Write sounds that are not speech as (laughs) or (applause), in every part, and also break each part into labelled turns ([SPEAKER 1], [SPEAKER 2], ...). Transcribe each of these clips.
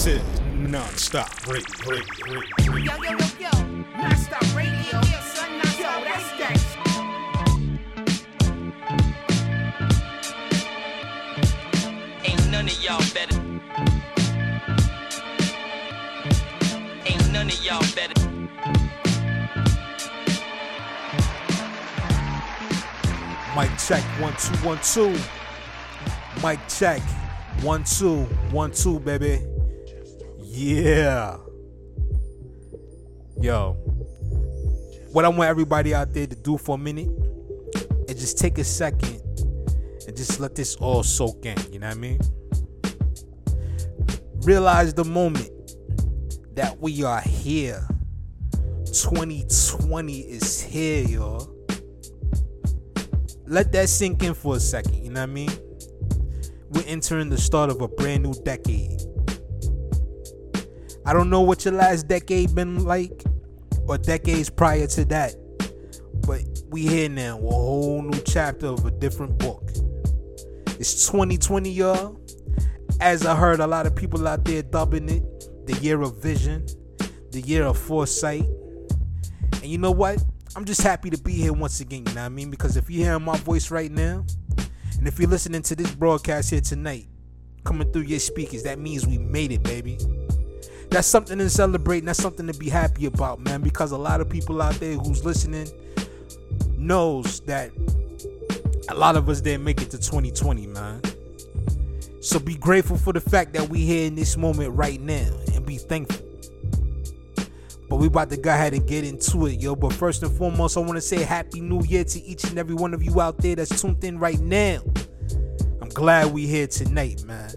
[SPEAKER 1] This is non-stop radio. radio, radio.
[SPEAKER 2] Yo, yo, yo, yo, non-stop radio. Yeah, son, non-stop. Yo, that's that.
[SPEAKER 3] Ain't none of y'all better. Ain't none of y'all better.
[SPEAKER 4] Mic check one two one two. Mic check one two one two, baby. Yeah. Yo, what I want everybody out there to do for a minute is just take a second and just let this all soak in. You know what I mean? Realize the moment that we are here. 2020 is here, y'all let that sink in for a second, you know what I mean? We're entering the start of a brand new decade. I don't know what your last decade been like or decades prior to that. But we here now, a whole new chapter of a different book. It's 2020, y'all. As I heard a lot of people out there dubbing it the year of vision, the year of foresight. And you know what? I'm just happy to be here once again, you know what I mean? Because if you're hearing my voice right now, and if you're listening to this broadcast here tonight, coming through your speakers, that means we made it, baby. That's something to celebrate, and that's something to be happy about, man, because a lot of people out there who's listening knows that a lot of us didn't make it to 2020, man. So be grateful for the fact that we here in this moment right now and be thankful. But we about to go ahead and get into it, yo. But first and foremost, I want to say Happy New Year to each and every one of you out there that's tuned in right now. I'm glad we here tonight, man.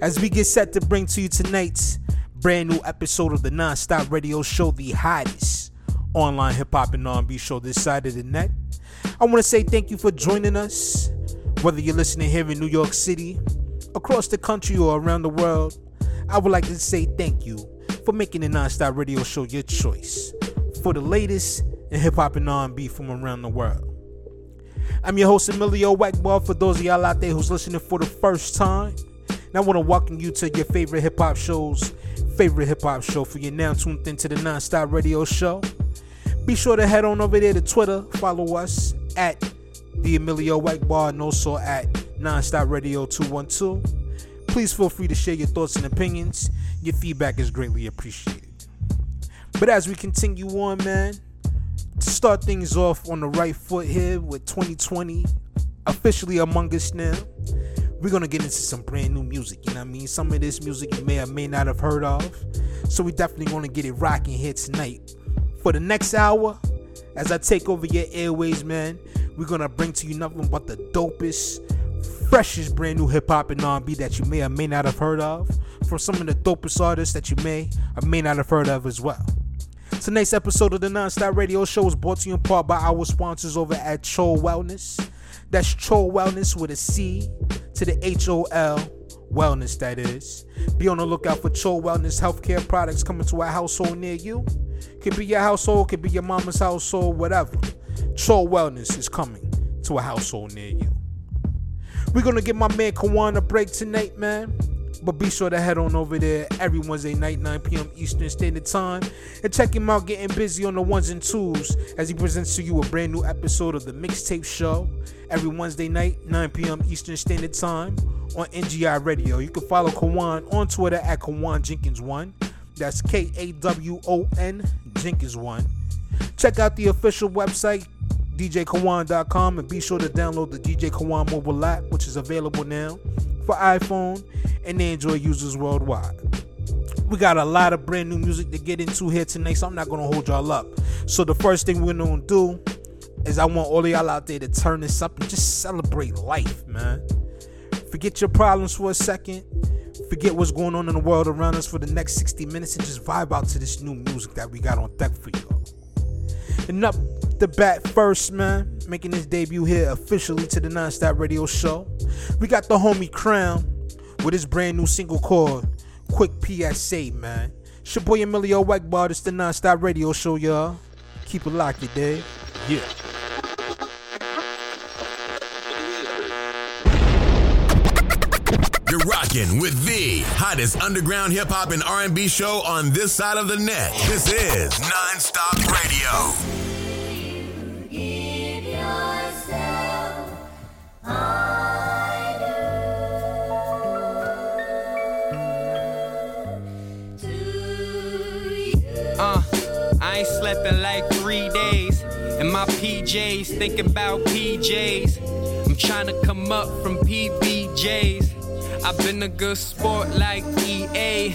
[SPEAKER 4] As we get set to bring to you tonight's brand new episode of the Non-Stop Radio Show, the hottest online hip hop and R&B show this side of the net. I want to say thank you for joining us, whether you're listening here in New York City, across the country, or around the world. I would like to say thank you for making the Non-Stop Radio Show your choice for the latest in hip hop and R&B from around the world. I'm your host Emilio Wackball. For those of y'all out there who's listening for the first time, and I want to welcome you to your favorite hip hop show's favorite hip hop show. For you now tuned into the Non-Stop Radio Show, be sure to head on over there to Twitter, follow us at the Emilio White Bar and also at Non-Stop Radio 212. Please feel free to share your thoughts and opinions. Your feedback is greatly appreciated. But as we continue on, man, to start things off on the right foot here with 2020 officially among us now, we're gonna get into some brand new music. You know what I mean? Some of this music you may or may not have heard of. So we definitely gonna get it rocking here tonight. For the next hour, as I take over your airways, man, we're gonna bring to you nothing but the dopest, freshest brand new hip hop and R&B that you may or may not have heard of from some of the dopest artists that you may or may not have heard of as well. Tonight's episode of the Non-Stop Radio Show is brought to you in part by our sponsors over at Chol Wellness. That's Chol Wellness with a C to the H-O-L Wellness, that is. Be on the lookout for Chol Wellness healthcare products coming to a household near you. Could be your household, could be your mama's household, whatever. Chol Wellness is coming to a household near you. We're gonna give my man Kawon a break tonight, man. But be sure to head on over there every Wednesday night, 9 p.m. Eastern Standard Time, and check him out getting busy on the ones and twos as he presents to you a brand new episode of the Mixtape Show every Wednesday night, 9 p.m. Eastern Standard Time on NGI Radio. You can follow Kawon on Twitter at Kawon Jenkins1. That's K A W O N Jenkins1. Check out the official website, djkawon.com, and be sure to download the DJ Kawon mobile app, which is available now for iPhone and Android users worldwide. We got a lot of brand new music to get into here tonight, so I'm not gonna hold y'all up. So the first thing we're gonna do is I want all of y'all out there to turn this up and just celebrate life, man. Forget your problems for a second. Forget what's going on in the world around us for the next 60 minutes and just vibe out to this new music that we got on deck for y'all. And up the bat first, man, making his debut here officially to the Non-Stop Radio Show. We got the homie Crown with his brand new single called Quick PSA, man. It's your boy Emilio Wackbard. It's the Non-Stop Radio Show, y'all. Keep it locked, you dig? Yeah.
[SPEAKER 5] You're rocking with the hottest underground hip hop and R&B show on this side of the net. This is Nonstop Radio.
[SPEAKER 6] Uh, PJs, thinking about PJs. I'm trying to come up from PBJs. I've been a good sport like EA.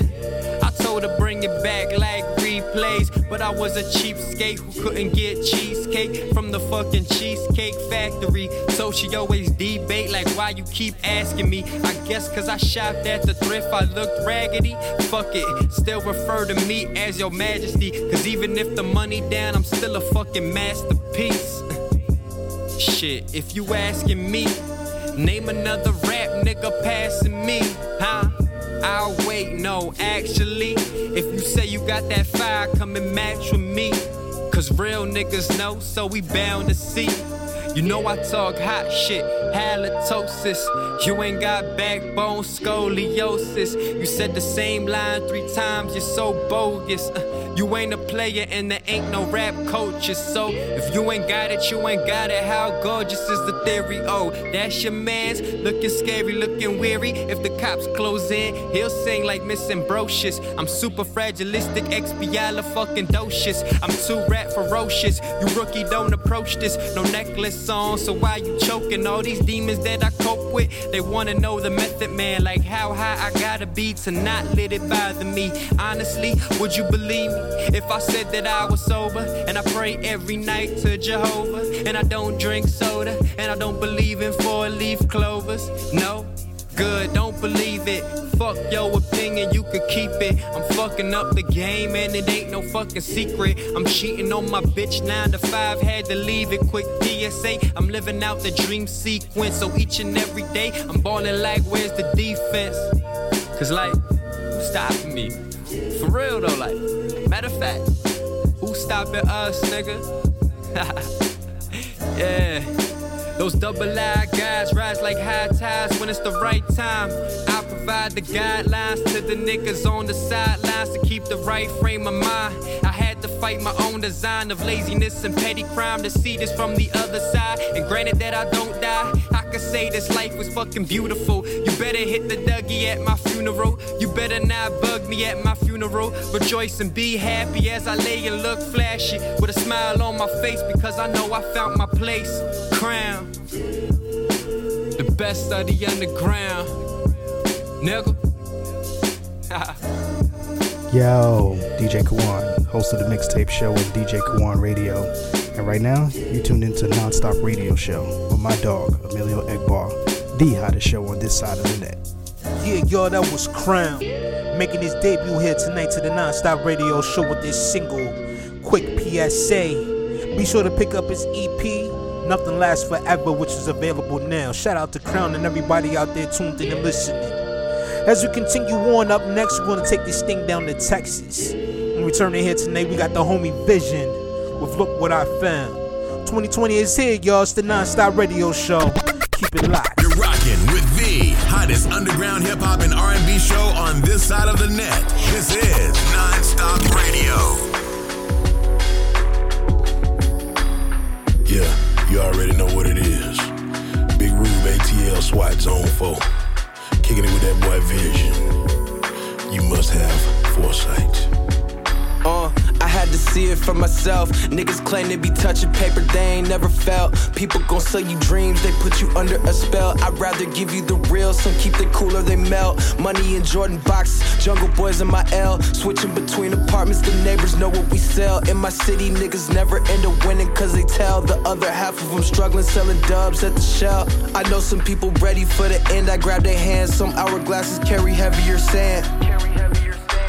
[SPEAKER 6] I told her bring it back like replays. But I was a cheapskate who couldn't get cheesecake from the fucking cheesecake factory. So she always debate like why you keep asking me. I guess cause I shopped at the thrift, I looked raggedy. Fuck it, still refer to me as your majesty. Cause even if the money down, I'm still a fucking masterpiece. (laughs) Shit, if you asking me, name another rap nigga passing me, huh? I'll wait, no, actually, if you say you got that fire, come and match with me. Cause real niggas know, so we bound to see. You know I talk hot shit, halitosis. You ain't got backbone, scoliosis. You said the same line three times, you're so bogus. Uh, you ain't a player and there ain't no rap coaches. So if you ain't got it, you ain't got it. How gorgeous is the theory? Oh, that's your man's looking scary, looking weary. If the cops close in, he'll sing like Miss Ambrosius. I'm super fragilistic, expiala fucking docious. I'm too rap ferocious. You rookie don't approach this. No necklace on, so why you choking? All these demons that I cope with, they wanna know the method, man. Like how high I gotta be to not let it bother me. Honestly, would you believe me if I said that I was sober and I pray every night to Jehovah and I don't drink soda and I don't believe in four leaf clovers? No. Good, don't believe it. Fuck your opinion, you could keep it. I'm fucking up the game and it ain't no fucking secret. I'm cheating on my bitch 9 to 5, had to leave it quick. PSA, I'm living out the dream sequence. So each and every day, I'm balling like, where's the defense? Cause, like, who's stopping me? For real though, like, matter of fact, who's stopping us, nigga? (laughs) yeah. Those double I guys rise like high tides when it's the right time. I provide the guidelines to the niggas on the sidelines to keep the right frame of mind. I had to fight my own design of laziness and petty crime to see this from the other side. And granted that I don't die, I can say this life was fucking beautiful. Better hit the Dougie at my funeral. You better not bug me at my funeral. Rejoice and be happy as I lay and look flashy with a smile on my face because I know I found my place. Crown. The best of the underground. Nigga. (laughs)
[SPEAKER 7] Yo, DJ Kawon, host of the mixtape show with DJ Kawon Radio. And right now, you tuned into Nonstop Radio Show with my dog, Emilio Egbar, the hottest show on this side of the net.
[SPEAKER 4] Yeah, y'all, that was Crown. Making his debut here tonight to the Nonstop Radio Show with this single, Quick PSA. Be sure to pick up his EP, Nothing Lasts Forever, which is available now. Shout out to Crown and everybody out there tuned in and listening. As we continue on up next, we're going to take this thing down to Texas. When we turn returning here tonight, we got the homie Vision with Look What I Found. 2020 is here, y'all. It's the Nonstop Radio Show. Keep it locked.
[SPEAKER 5] Hottest underground hip hop and R&B show on this side of the net. This is Nonstop Radio.
[SPEAKER 8] Yeah, you already know what it is. Big Rube ATL SWAT Zone 4. Kicking it with that boy Vision. You must have foresight.
[SPEAKER 9] Had to see it for myself. Niggas claim to be touching paper they ain't never felt. People gon' sell you dreams, they put you under a spell. I'd rather give you the real, some keep the cooler, they melt. Money in Jordan boxes, jungle boys in my L. Switching between apartments, the neighbors know what we sell. In my city, niggas never end up winning cause they tell. The other half of them struggling, selling dubs at the shell. I know some people ready for the end, I grab their hands. Some hourglasses carry heavier sand.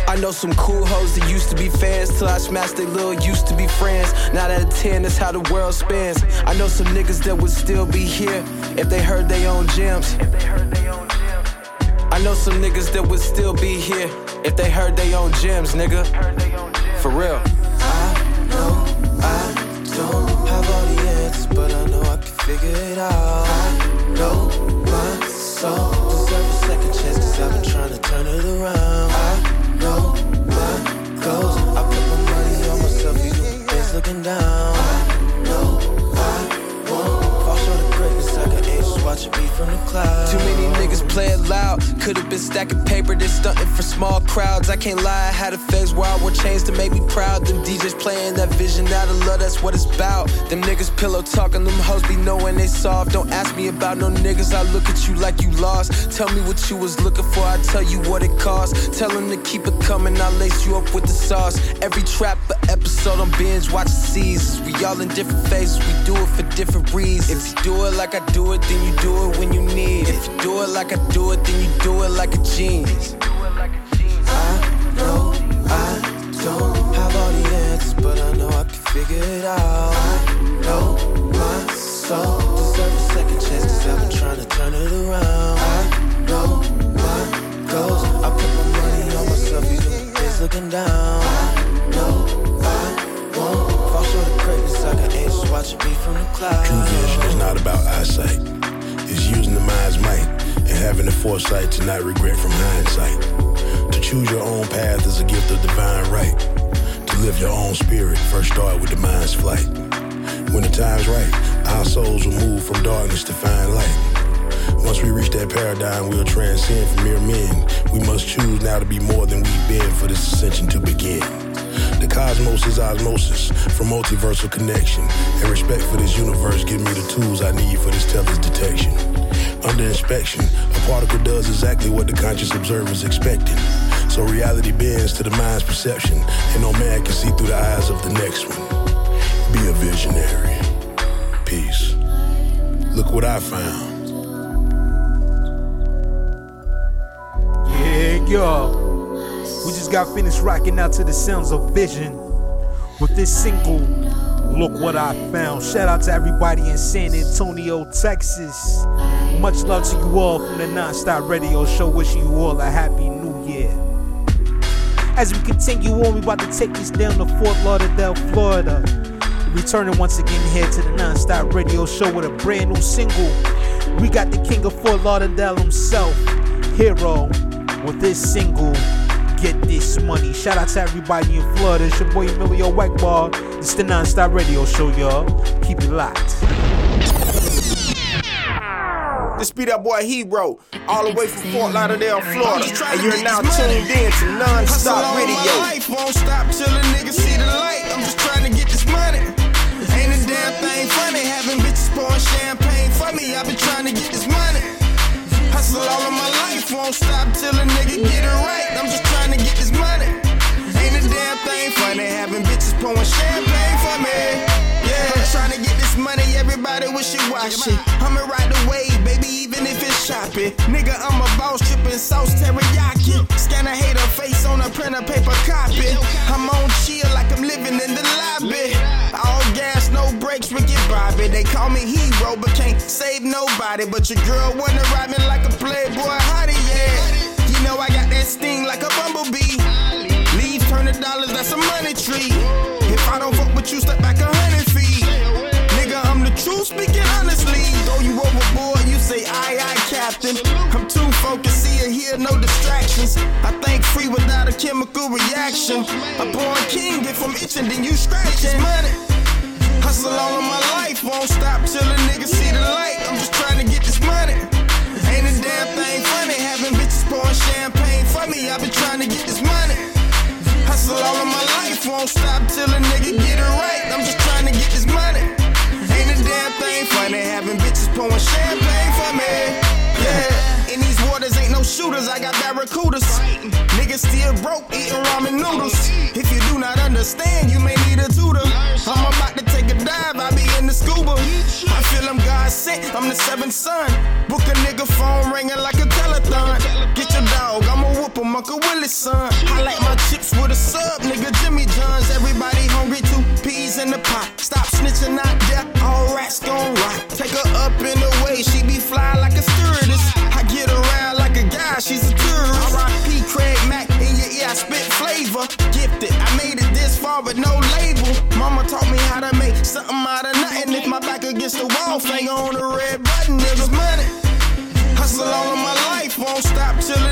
[SPEAKER 9] I know some cool hoes that used to be fans till I smashed they little used to be friends. Now that of ten, that's how the world spins. I know some niggas that would still be here if they heard they own gems. I know some niggas that would still be here if they heard they own gems, nigga. For real. I know I don't have all the answers, but I know I can figure it out. I know my soul deserves a second chance could've been over goes. I put my money on myself, you bitch looking down. watching me from the. Too many niggas playing loud. Could have been stacking paper, then stunting for small crowds. I can't lie, I had a phase where I wore chains to make me proud. Them DJs playing that vision out of love, that's what it's about. Them niggas pillow talking, them hoes be knowing they soft. Don't ask me about no niggas, I look at you like you lost. Tell me what you was looking for, I tell you what it cost. Tell them to keep it coming, I lace you up with the sauce. Every trap episode on binge watching seasons. We all in different phases, we do it for different reasons. If you do it like I do it, then you do it when you need it. If you do it like I do it, then you do it like a genius. I know I don't have all the answers, but I know I can figure it out. I know my soul deserves a second chance, cause I've been trying to turn it around. I know my goals, I put my money on myself, even it's looking down. I know I won't fall short of greatness, I got angels watching me from the clouds.
[SPEAKER 8] True is not the foresight to not regret from hindsight. To choose your own path is a gift of divine right. To live your own spirit, first start with the mind's flight. When the time's right, our souls will move from darkness to find light. Once we reach that paradigm, we'll transcend from mere men. We must choose now to be more than we've been for this ascension to begin. The cosmos is osmosis from multiversal connection. And respect for this universe give me the tools I need for this teller's detection. Under inspection, a particle does exactly what the conscious observer is expecting. So reality bends to the mind's perception, and no man can see through the eyes of the next one. Be a visionary. Peace. Look what I found.
[SPEAKER 4] Yeah, yo. We just got finished rocking out to the sounds of vision with this single. Look what I found. Shout out to everybody in San Antonio, Texas. Much love to you all from the Nonstop Radio Show. Wishing you all a happy new year. As we continue on, we about to take this down to Fort Lauderdale, Florida. Returning once again here to the Nonstop Radio Show with a brand new single. We got the king of Fort Lauderdale himself, Hero, with this single, Get This Money. Shout out to everybody in Florida. It's your boy Emilio Wackball. It's the Nonstop Radio Show, y'all. Keep it locked.
[SPEAKER 10] This be that boy Hero, all the way from Fort Lauderdale, Florida. And you're now tuned in to Non-Stop Radio.
[SPEAKER 2] My life won't stop till a nigga see the light. I'm just trying to get this money. Ain't a damn thing funny having bitches pouring champagne for me. I've been trying to get this money. Hustle all of my life won't stop till a nigga get it right. I'm just trying to get this money. Ain't a damn thing funny having bitches pouring champagne for me. Yeah, I'm trying to get this money. Everybody wishy washy. I'ma ride Nigga, I'm a boss tripping sauce teriyaki. Scan a hater face on a printer paper copy. I'm on chill like I'm living in the lobby. All gas, no brakes, Ricky Bobby. They call me hero, but can't save nobody. But your girl wanna ride me like a playboy hottie, yeah. You know I got that sting like a bumblebee. Leaves turn to dollars, that's a money tree. If I don't fuck with you, step back a hundred feet. Nigga, I'm the truth, speaking honestly. Throw you overboard, say aye aye, captain. I'm too focused, see or hear no distractions. I think free without a chemical reaction. A born king, if I'm itching, then you scratch scratching. Money. Hustle all of my life, won't stop till a nigga see the light. I'm just trying to get this money. Ain't a damn thing funny having bitches pouring champagne for me. I've been trying to get this money. Hustle all of my life, won't stop till a nigga get it right. I'm just trying to get this money. Ain't a damn thing funny having bitches pouring champagne shooters, I got barracudas. Niggas still broke eating ramen noodles. If you do not understand, you may need a tutor. I'm about to take a dive, I be in the scuba. I feel I'm God sent, I'm the seventh son. Book a nigga phone ringing like a telethon. Get your dog, I'ma whoop him, Uncle Willis son. I like my chips with a sub, nigga Jimmy John's. Everybody hungry, two peas in the pot. Stop snitching out there, all rats gon' rot. Take her up in the way, she be fly like a stewardess. Guy, she's a tourist. R.I.P. Craig Mack, in your ear I spit flavor. Gifted, I made it this far with no label. Mama taught me how to make something out of nothing. If my back against the wall, finger on the red button, niggas money. Hustle all of my life, won't stop till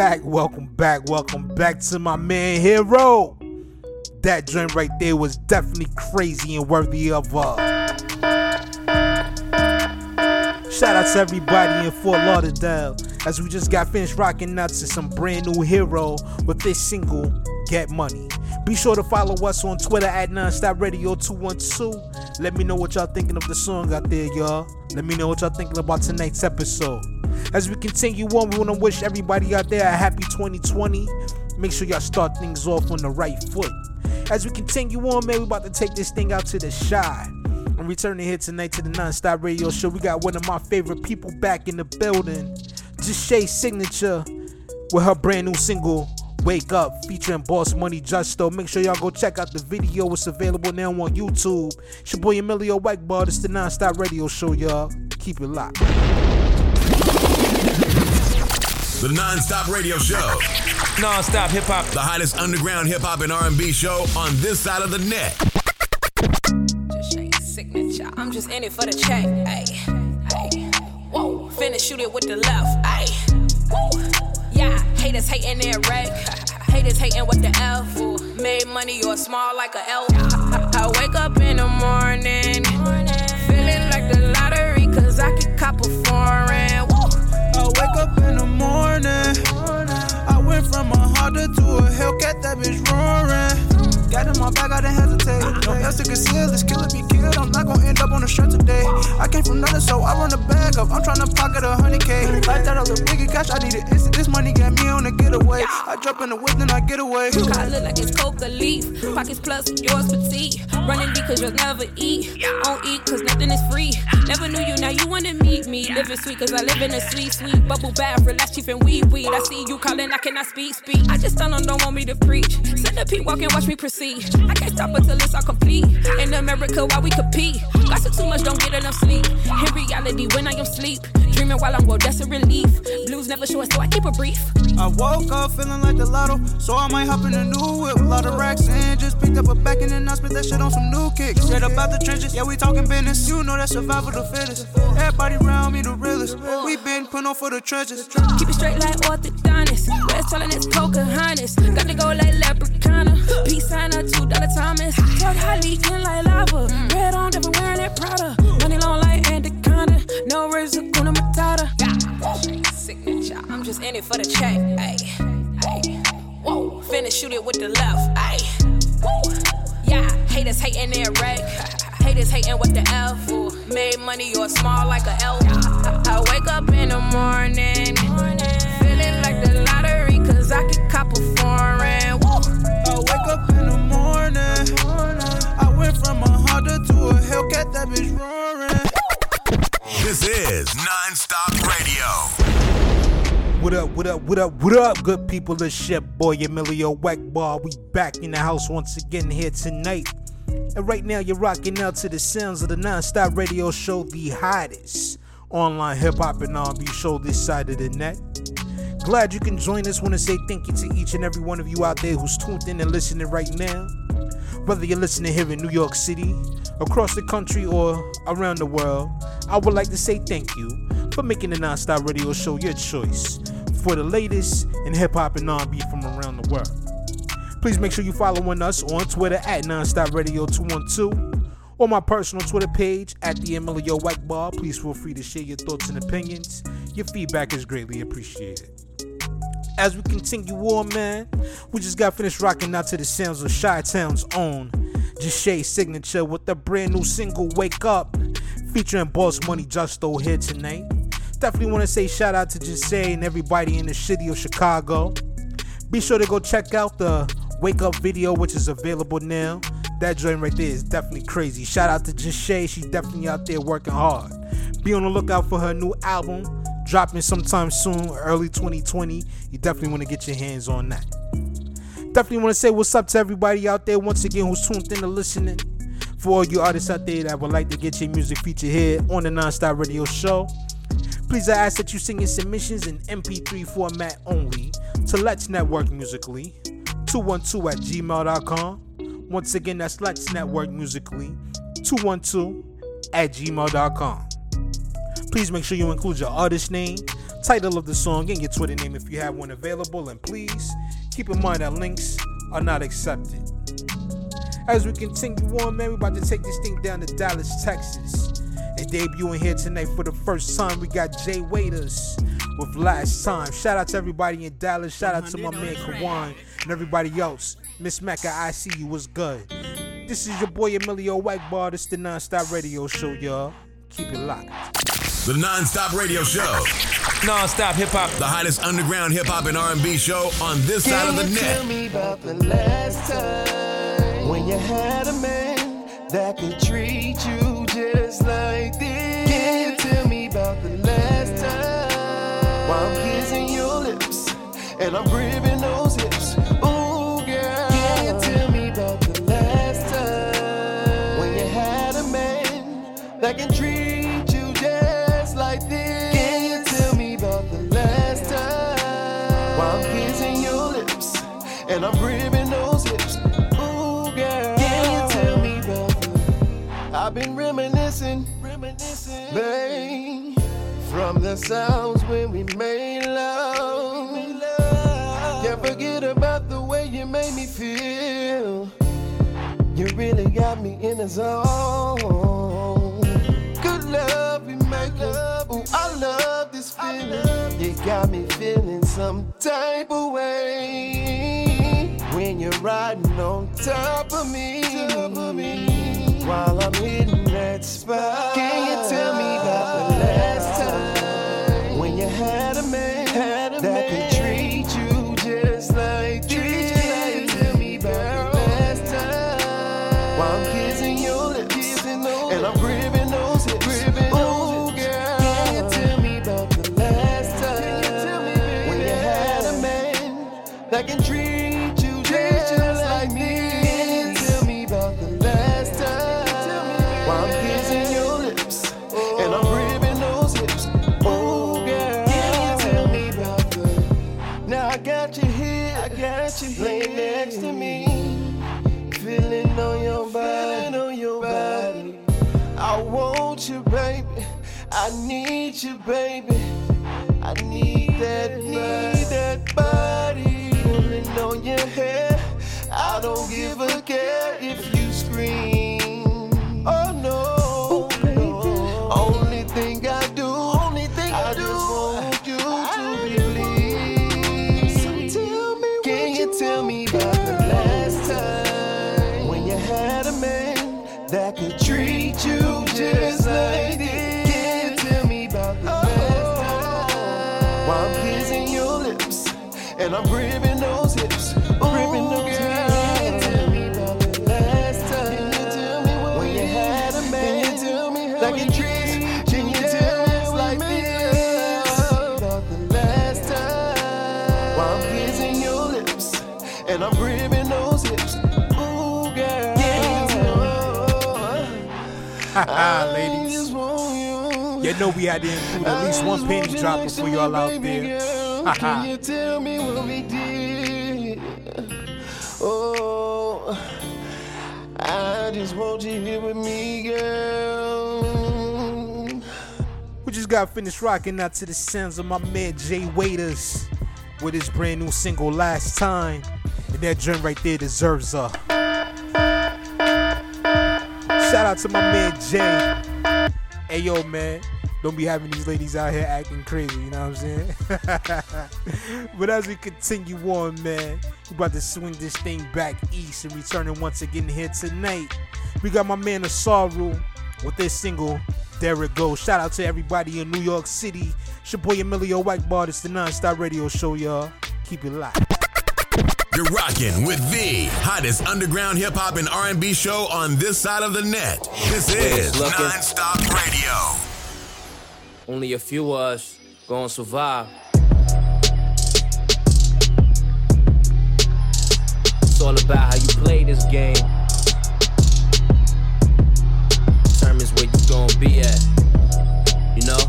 [SPEAKER 4] back, welcome back, welcome back to my man Hero. That joint right there was definitely crazy and worthy of uh Shout out to everybody in Fort Lauderdale as we just got finished rocking out to some brand new hero with this single, Get Money. Be sure to follow us on Twitter at Nonstop Radio 212. Let me know what y'all thinking of the song out there, y'all. Let me know what y'all thinking about tonight's episode. As we continue on, we want to wish everybody out there a happy 2020. Make sure y'all start things off on the right foot. As we continue on, man, we about to take this thing out to the shy. I'm returning here tonight to the Nonstop Radio Show. We got one of my favorite people back in the building, Jashay Signature, with her brand new single, Wake Up, featuring Boss Money Justo. Make sure y'all go check out the video. It's available now on YouTube. It's your boy Emilio Whiteball. It's the Nonstop Radio Show, y'all. Keep it locked.
[SPEAKER 5] The Non-Stop Radio Show.
[SPEAKER 11] Non-stop hip hop.
[SPEAKER 5] The hottest underground hip hop and R&B show on this side of the net.
[SPEAKER 12] signature. I'm just in it for the check. Ay, ay. Whoa, finna shoot it with the left. Ay, woo. Haters hating their wreck. (laughs) Haters hating with the F. Made money or small like a L. (laughs) I, wake up in the morning, feeling like the lottery, cause I can cop a foreign.
[SPEAKER 13] I wake up in the morning. I went from a Honda to a Hellcat, that bitch roaring. Got in my bag, I didn't hesitate. No else to conceal, this killer be killed. I'm not gonna end up on the shirt today. I came from nothing, so I run the bag up. I'm tryna pocket a hundred K. Like that, I look biggie cash, I need it instant. This money got me on a getaway. I jump in the whip, then I get away.
[SPEAKER 12] I look like it's coca leaf. Pockets plus yours petite. Running deep cause you'll never eat. Don't eat cause nothing is free. Never knew you, now you wanna meet me. Living sweet cause I live in a sweet, sweet bubble bath. Relax, chief and weed, weed. I see you calling, I cannot speak, speak. I just tell them don't want me to preach. Send the peep, walk and watch me proceed. I can't stop until it's all complete. In America, while we compete. Gossip too much, don't get enough sleep. In reality, when I am sleep. Dreaming while I'm woke, that's a relief. Blues never short, so I keep it brief.
[SPEAKER 13] I woke up feeling like the lotto, so I might hop in a new whip. A lot of racks in, just picked up a back in and I spit that shit on some new kicks. Straight about the trenches, yeah, we talking business. You know that survival the fittest. Everybody around me the realest. We been putting on for the treasures.
[SPEAKER 12] Keep it straight like orthodontist. West telling it's Pocahontas. Got to go like leprechauna. Peace sign up, two dollar Thomas. Tell how leaking like lava. Red on, never wearing that Prada. Money long like Anaconda. No of Kuna Matata. Signature. I'm just in it for the check. Ay, ay. Whoa, finna shoot it with the left. Ay, woo. Yeah, haters hating their wreck. (laughs) Haters hating with the F. Made money or small like a L. I wake up in the morning,
[SPEAKER 4] what up, what up, good people? It's your boy Emilio Wackbar. We back in the house once again here tonight. And right now you're rocking out to the sounds of the non-stop radio show, the hottest online hip hop and R&B show this side of the net. Glad you can join us. Want to say thank you to each and every one of you out there who's tuned in and listening right now. Whether you're listening here in New York City, across the country, or around the world, I would like to say thank you for making the non-stop radio show your choice for the latest in hip hop and R&B from around the world. Please make sure you're following us on Twitter at Nonstop Radio 212 or my personal Twitter page at the Emilio White Bar. Please feel free to share your thoughts and opinions. Your feedback is greatly appreciated. As we continue on, man, we just got finished rocking out to the sounds of Chi-Town's own Jashay Signature with the brand new single Wake Up featuring Boss Money Justo here tonight. Definitely want to say shout out to Jashay and everybody in the city of Chicago. Be sure to go check out the Wake Up video, which is available now. That joint right there is definitely crazy. Shout out to Jashay, she's definitely out there working hard. Be on the lookout for her new album, dropping sometime soon, early 2020. You definitely want to get your hands on that. Definitely want to say what's up to everybody out there once again who's tuned in to listening. For all you artists out there that would like to get your music featured here on the Nonstop Radio Show, please I ask that you send your submissions in MP3 format only to Let's Network Musically 212 at gmail.com. Once again, that's Let's Network Musically 212 at gmail.com. Please make sure you include your artist name, title of the song, and your Twitter name if you have one available. And please keep in mind that links are not accepted. As we continue on, man, we're about to take this thing down to Dallas, Texas. And debuting here tonight for the first time, we got Jay Waiters with Last Time. Shout out to everybody in Dallas. Shout out to my man Kawon and everybody else. Miss Mecca, I see you. was good? This is your boy Emilio Whitebar. This is the Non-Stop Radio Show, y'all. Keep it locked.
[SPEAKER 5] The Non-Stop Radio Show.
[SPEAKER 11] Non-stop hip hop.
[SPEAKER 5] The hottest underground hip hop and R&B show on this side of the
[SPEAKER 14] you
[SPEAKER 5] net.
[SPEAKER 14] Tell me about the last time when you had a man that could treat you just like this. Can you tell me about the last time while I'm kissing your lips and I'm gripping from the sounds when we made love. Can't forget about the way you made me feel. You really got me in the zone. Good love we making. Ooh, I love this feeling. You got me feeling some type of way when you're riding on top of me. While I'm hitting that spot. Can you tell me about the last time that could and I'm gripping those hips? Gripping those hips. Can you tell me about the last time? Can you tell me when you had a man that could treat Can you just like this? About the last time while I'm kissing your lips and I'm gripping those hips. Ooh, girl. (laughs)
[SPEAKER 4] Ladies. You know we had to include at least one penny drop for y'all out there.
[SPEAKER 14] Can you tell me what we did? Oh, I just want you here with me, girl.
[SPEAKER 4] We just got finished rocking out to the sounds of my man Jay Waiters with his brand new single Last Time. And that joint right there deserves a shout out to my man Jay. Hey yo man, don't be having these ladies out here acting crazy, you know what I'm saying? (laughs) but as we continue on, man, we about to swing this thing back east and returning once again here tonight. We got my man Asaru with this single, There It Goes. Shout out to everybody in New York City. It's your boy Emilio Whitebard. It's the Non-Stop Radio Show, y'all. Keep it locked.
[SPEAKER 5] You're rocking with the hottest underground hip hop and R&B show on this side of the net. This is
[SPEAKER 6] looking.
[SPEAKER 5] Non-Stop Radio.
[SPEAKER 6] Only a few of us gonna survive. It's all about how you play this game. Determines where you gonna be at. You know?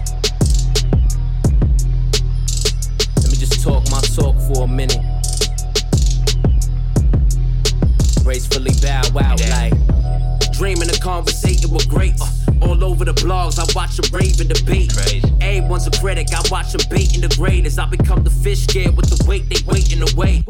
[SPEAKER 6] Let me just talk my talk for a minute. Gracefully bow out like.
[SPEAKER 15] Dreaming and conversating with greats all over the blogs, I watch them rave and debate. Everyone's a critic, I watch them bait in the grade as I become the fish scared with the weight they waiting away.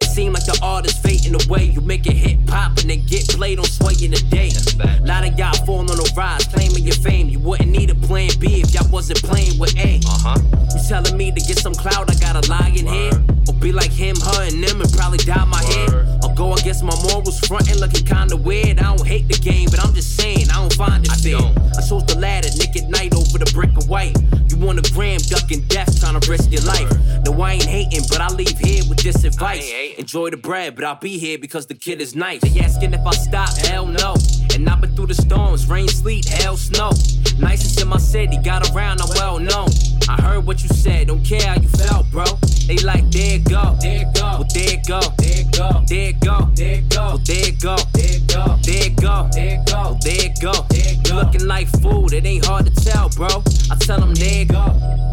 [SPEAKER 15] It seem like the artist fading away. You make it hit pop and then get played on sway in the day. A Lot of y'all falling on the rise, claiming your fame. You wouldn't need a plan B if y'all wasn't playing with A. Uh huh. You telling me to get some clout, I gotta lie in here? Or be like him, her, and them and probably dye my hair? Go against my morals, frontin' looking kinda weird. I don't hate the game, but I'm just saying, I don't find it fair. I chose the ladder, naked night over the brick of white. You want a gram, ducking death, trying to risk your life. No, I ain't hating, but I leave here with this advice. Enjoy the bread, but I'll be here because the kid is nice. They asking if I stop, hell no. And I've been through the storms, rain, sleet, hell, snow. Nicest in my city, got around, I'm well known. I heard what you said, don't care how you felt, bro. They like, there it go, there it go, well, there it go, there it go, there it go, there it go, well, there it go, there it go, there it go, there it go, there go. You looking like food, it ain't hard to tell, bro. I tell them, there it go.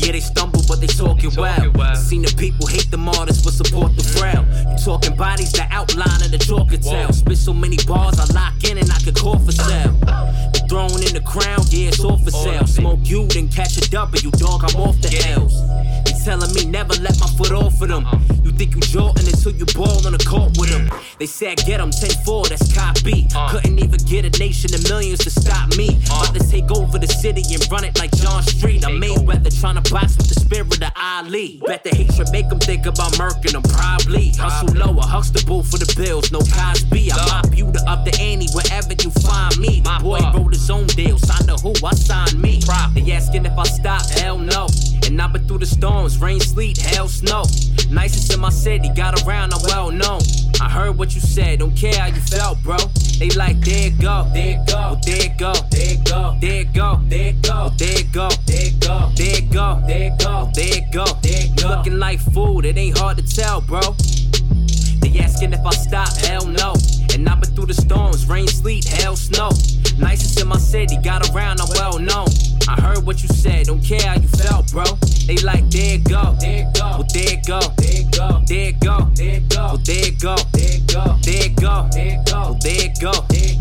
[SPEAKER 15] Yeah, they stumble, but they talking well. Seen the people hate the martyrs, but support the frail. You talking bodies, the outline of the chalk tell. Spit so many bars, I lock in and I could call for sale. The throne in the crown, yeah, it's all for sale. Smoke you, then catch a W, dog, I'm off the L's. Telling me never let my foot off of them. You think you Jordan until you ball on the court with them. They said get them 10-4, that's copy. Couldn't even get a nation of millions to stop me. About to take over the city and run it like John Street. I'm Mayweather trying to box with the spirit of Ali. Bet the hatred make them think about murking them, probably. Hustle lower, Huxtable for the bills, no Cosby. I mop you to up the ante wherever you find me. My boy wrote his own deal, signed to who, I signed me. They asking if I stop, hell no. Been through the storms, rain, sleet, hell, snow. Nicest in my city, got around, I'm well known. I heard what you said, don't care how you felt, bro. They like, there it go, there it go, well, there it go, there it go, there it go, there it go, well, there it go, there it go, there it go, there it go, there it go, looking like food, it ain't hard to tell, bro. They asking if I stop, hell no. And I've been through the storms, rain, sleet, hell, snow. Nicest in my city, got around, I'm well known. I heard what you said, don't care how you felt, bro. They like, there it go, there it go, well, there it go, there it go, there it go, there it go, well, there it go, there it go, there it go, there it go, well, there it go.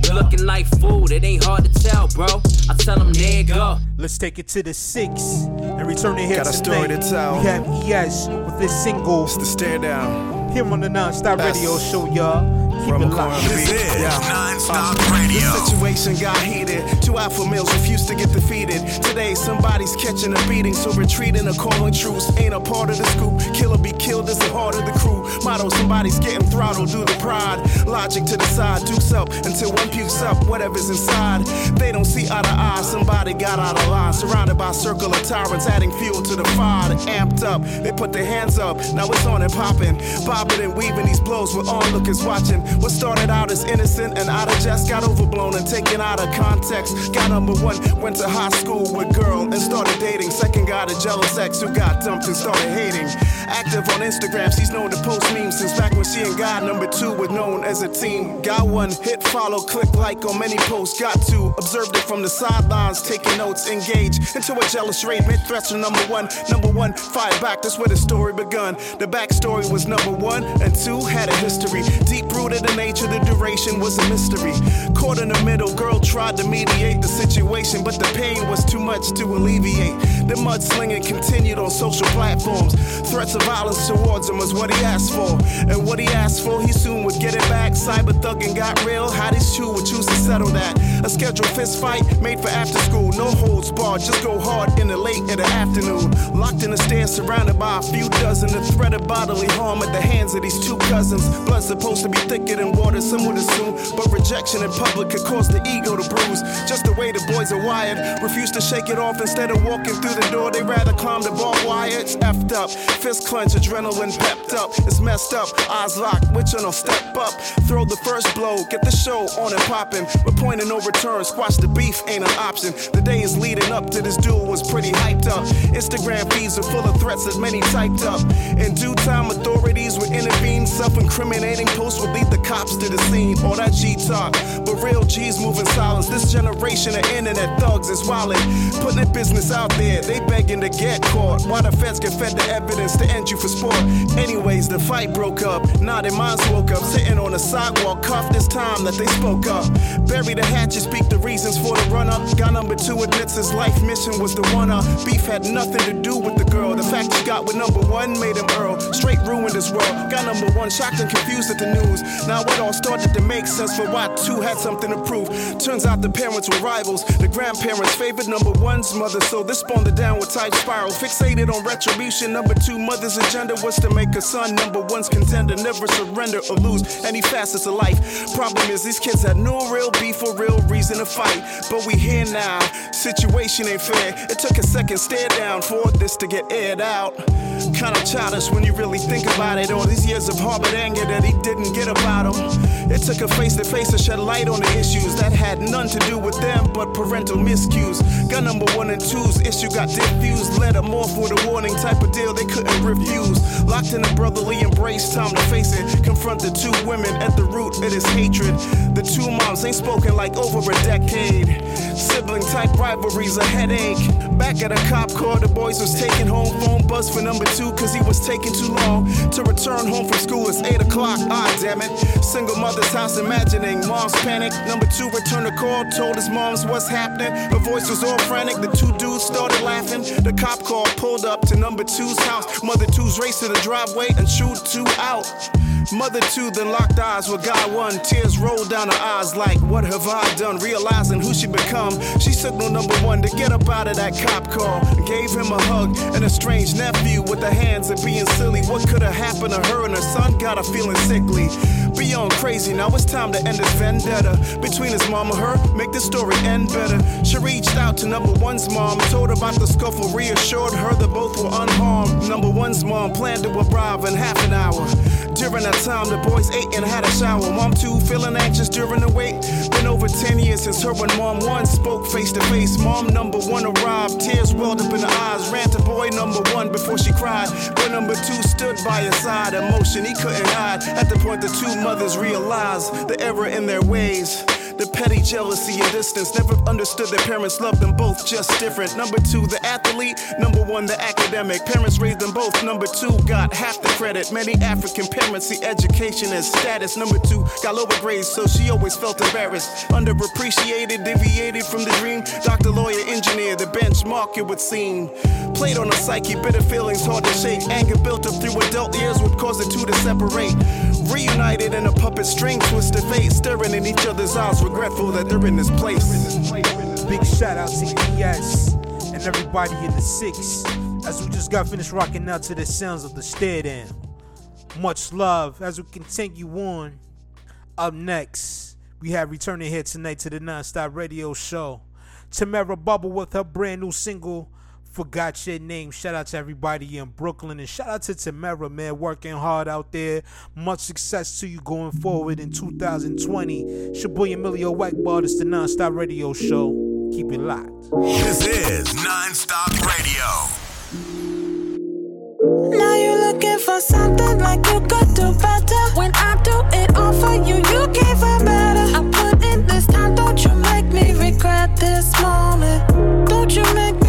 [SPEAKER 15] You looking like food, it ain't hard to tell, bro. I tell them, there it go.
[SPEAKER 4] Let's take it to the six and return it here
[SPEAKER 16] Got a story to tell.
[SPEAKER 4] We have ES with this single. It's
[SPEAKER 16] the stare down.
[SPEAKER 4] Here on the Non-Stop Radio Show, y'all. Keep it locked.
[SPEAKER 5] Non-Stop
[SPEAKER 17] Radio. The situation got heated. Two alpha males refused to get defeated. Today, somebody's catching a beating, so retreating or calling truce ain't a part of the scoop. Killer be killed is the heart of the crew. Motto, somebody's getting throttled due to pride. Logic to the side, dukes up until one pukes up whatever's inside. They don't see eye to eye. Somebody got out of line, surrounded by a circle of tyrants, adding fuel to the fire. Amped up, they put their hands up. Now it's on and popping, bobbing and weaving these blows with onlookers watching. What started out as innocent and out of jest got overblown and taken out of context. Got number one, went to high school with girl and started dating. Second got a jealous ex who got dumped and started hating. Active on Instagram, she's known to post memes since back when she and God number two were known as a team. Got one, hit follow, click like on many posts. Got two, observed it from the sidelines, taking notes, engage into a jealous raid. Mid threats are number one, number one, fight back. That's where the story begun. The backstory was number one, and two had a history. Deep rooted in nature, the duration was a mystery. Caught in the middle, girl tried to mediate the situation, but the pain was too much to alleviate. The mudslinging continued on social platforms. Threats of violence towards him was what he asked for. And what he asked for, he soon would get it back. Cyber thugging got real. How these two would choose to settle that. A scheduled fist fight made for after school. No holds barred, just go hard in the late in the afternoon. Locked in the stairs, surrounded by a few dozen. The threat of bodily harm at the hands of these two cousins. Blood's supposed to be thicker than water, some would assume. But rejection in public could cause the ego to bruise. Just the way the boys are wired. Refuse to shake it off instead of walking through the door. They rather climb the barbed wire. It's effed up. Fist clench, adrenaline pepped up. It's messed up. Eyes locked. Which one will step up? Throw the first blow. Get the show on and popping. But point of no return. Squash the beef ain't an option. The day is leading up to this duel was pretty hyped up. Instagram feeds are full of threats that many typed up. In due time, authorities would intervene. Self incriminating posts would lead the cops to the scene. All that G talk, but real G's moving in silence. This generation of internet thugs is wildin'. Putting their business out there, they begging to get caught. While the feds get fed the evidence to end you for sport. Anyways, the fight broke up. Now their minds woke up, sitting on the sidewalk, cuffed this time that they spoke up. Bury the hatchet, speak the reasons for the run up. Guy number two admits his life mission was the one up. Beef had nothing to do with the fact he got with number one made him Earl. Straight ruined his world. Got number one shocked and confused at the news. Now it all started to make sense for why two had something to prove. Turns out the parents were rivals. The grandparents favored number one's mother, so this spawned a downward type spiral. Fixated on retribution. Number two mother's agenda was to make a son number one's contender. Never surrender or lose any facets of life. Problem is, these kids had no real beef or real reason to fight. But we here now. Situation ain't fair. It took a second stare down for this to get aired out. Kinda childish when you really think about it. All these years of harbored anger that he didn't get about him. It took a face to face to shed light on the issues that had none to do with them but parental miscues. Gun number one and two's issue got diffused. Let them off with a warning type of deal they couldn't refuse. Locked in a brotherly embrace, time to face it. Confront the two women at the root of this hatred. The two moms ain't spoken like over a decade. Sibling type rivalries a headache. Back at a cop car, the boys was taking home phone buzz for number two cause he was taking too long to return home from school. It's 8 o'clock, ah damn it. Single mother's house imagining mom's panic. Number two returned the call, told his moms what's happening. Her voice was all frantic. The two dudes started laughing. The cop car pulled up to number two's house. Mother two's raced to the driveway and chewed two out. Mother two then locked eyes with guy one. Tears rolled down her eyes like, what have I done? Realizing who she become. She signaled number one to get up out of that cop car. Gave him a hug and a strange nephew with the hands of being silly. What could have happened to her and her son? Got her feeling sickly. Beyond crazy, now it's time to end this vendetta between his mom and her. Make the story end better. She reached out to number one's mom, told her about the scuffle, reassured her that both were unharmed. Number one's mom planned to arrive in half an hour. During that time, the boys ate and had a shower. Mom too feeling anxious during the wait. Been over 10 years since her and mom one spoke face to face. Mom number one arrived, tears welled up in her eyes. Ran to boy number one before she cried. Boy number two stood by her side, emotion he couldn't hide. At the point the two mothers realize the error in their ways. The petty jealousy and distance never understood their parents loved them both just different. Number two, the athlete. Number one, the academic. Parents raised them both. Number two, got half the credit. Many African parents see education as status. Number two, got lower grades, so she always felt embarrassed. Underappreciated, deviated from the dream. Doctor, lawyer, engineer, the benchmark it would seem. Played on a psyche, bitter feelings hard to shake. Anger built up through adult years would cause the two to separate. Reunited in a puppet string, twisted fate, staring in each other's eyes, regretful that they're in this place.
[SPEAKER 4] Big shout out to ES and everybody in the six as we just got finished rocking out to the sounds of the stare down. Much love as we continue on. Up next, we have returning here tonight to the Nonstop Radio Show. Tamara Bubble with her brand new single, Forgot Your Name. Shout out to everybody in Brooklyn and shout out to Tamara, man, working hard out there. Much success to you going forward in 2020. It's your boy Emilio Wackball. It's the Nonstop Radio Show. Keep it locked.
[SPEAKER 5] This is Nonstop Radio.
[SPEAKER 18] Now you're looking for something like you could do better. When I do it all for you, you can't find better. I put in this time, don't you make me regret this moment. Don't you make me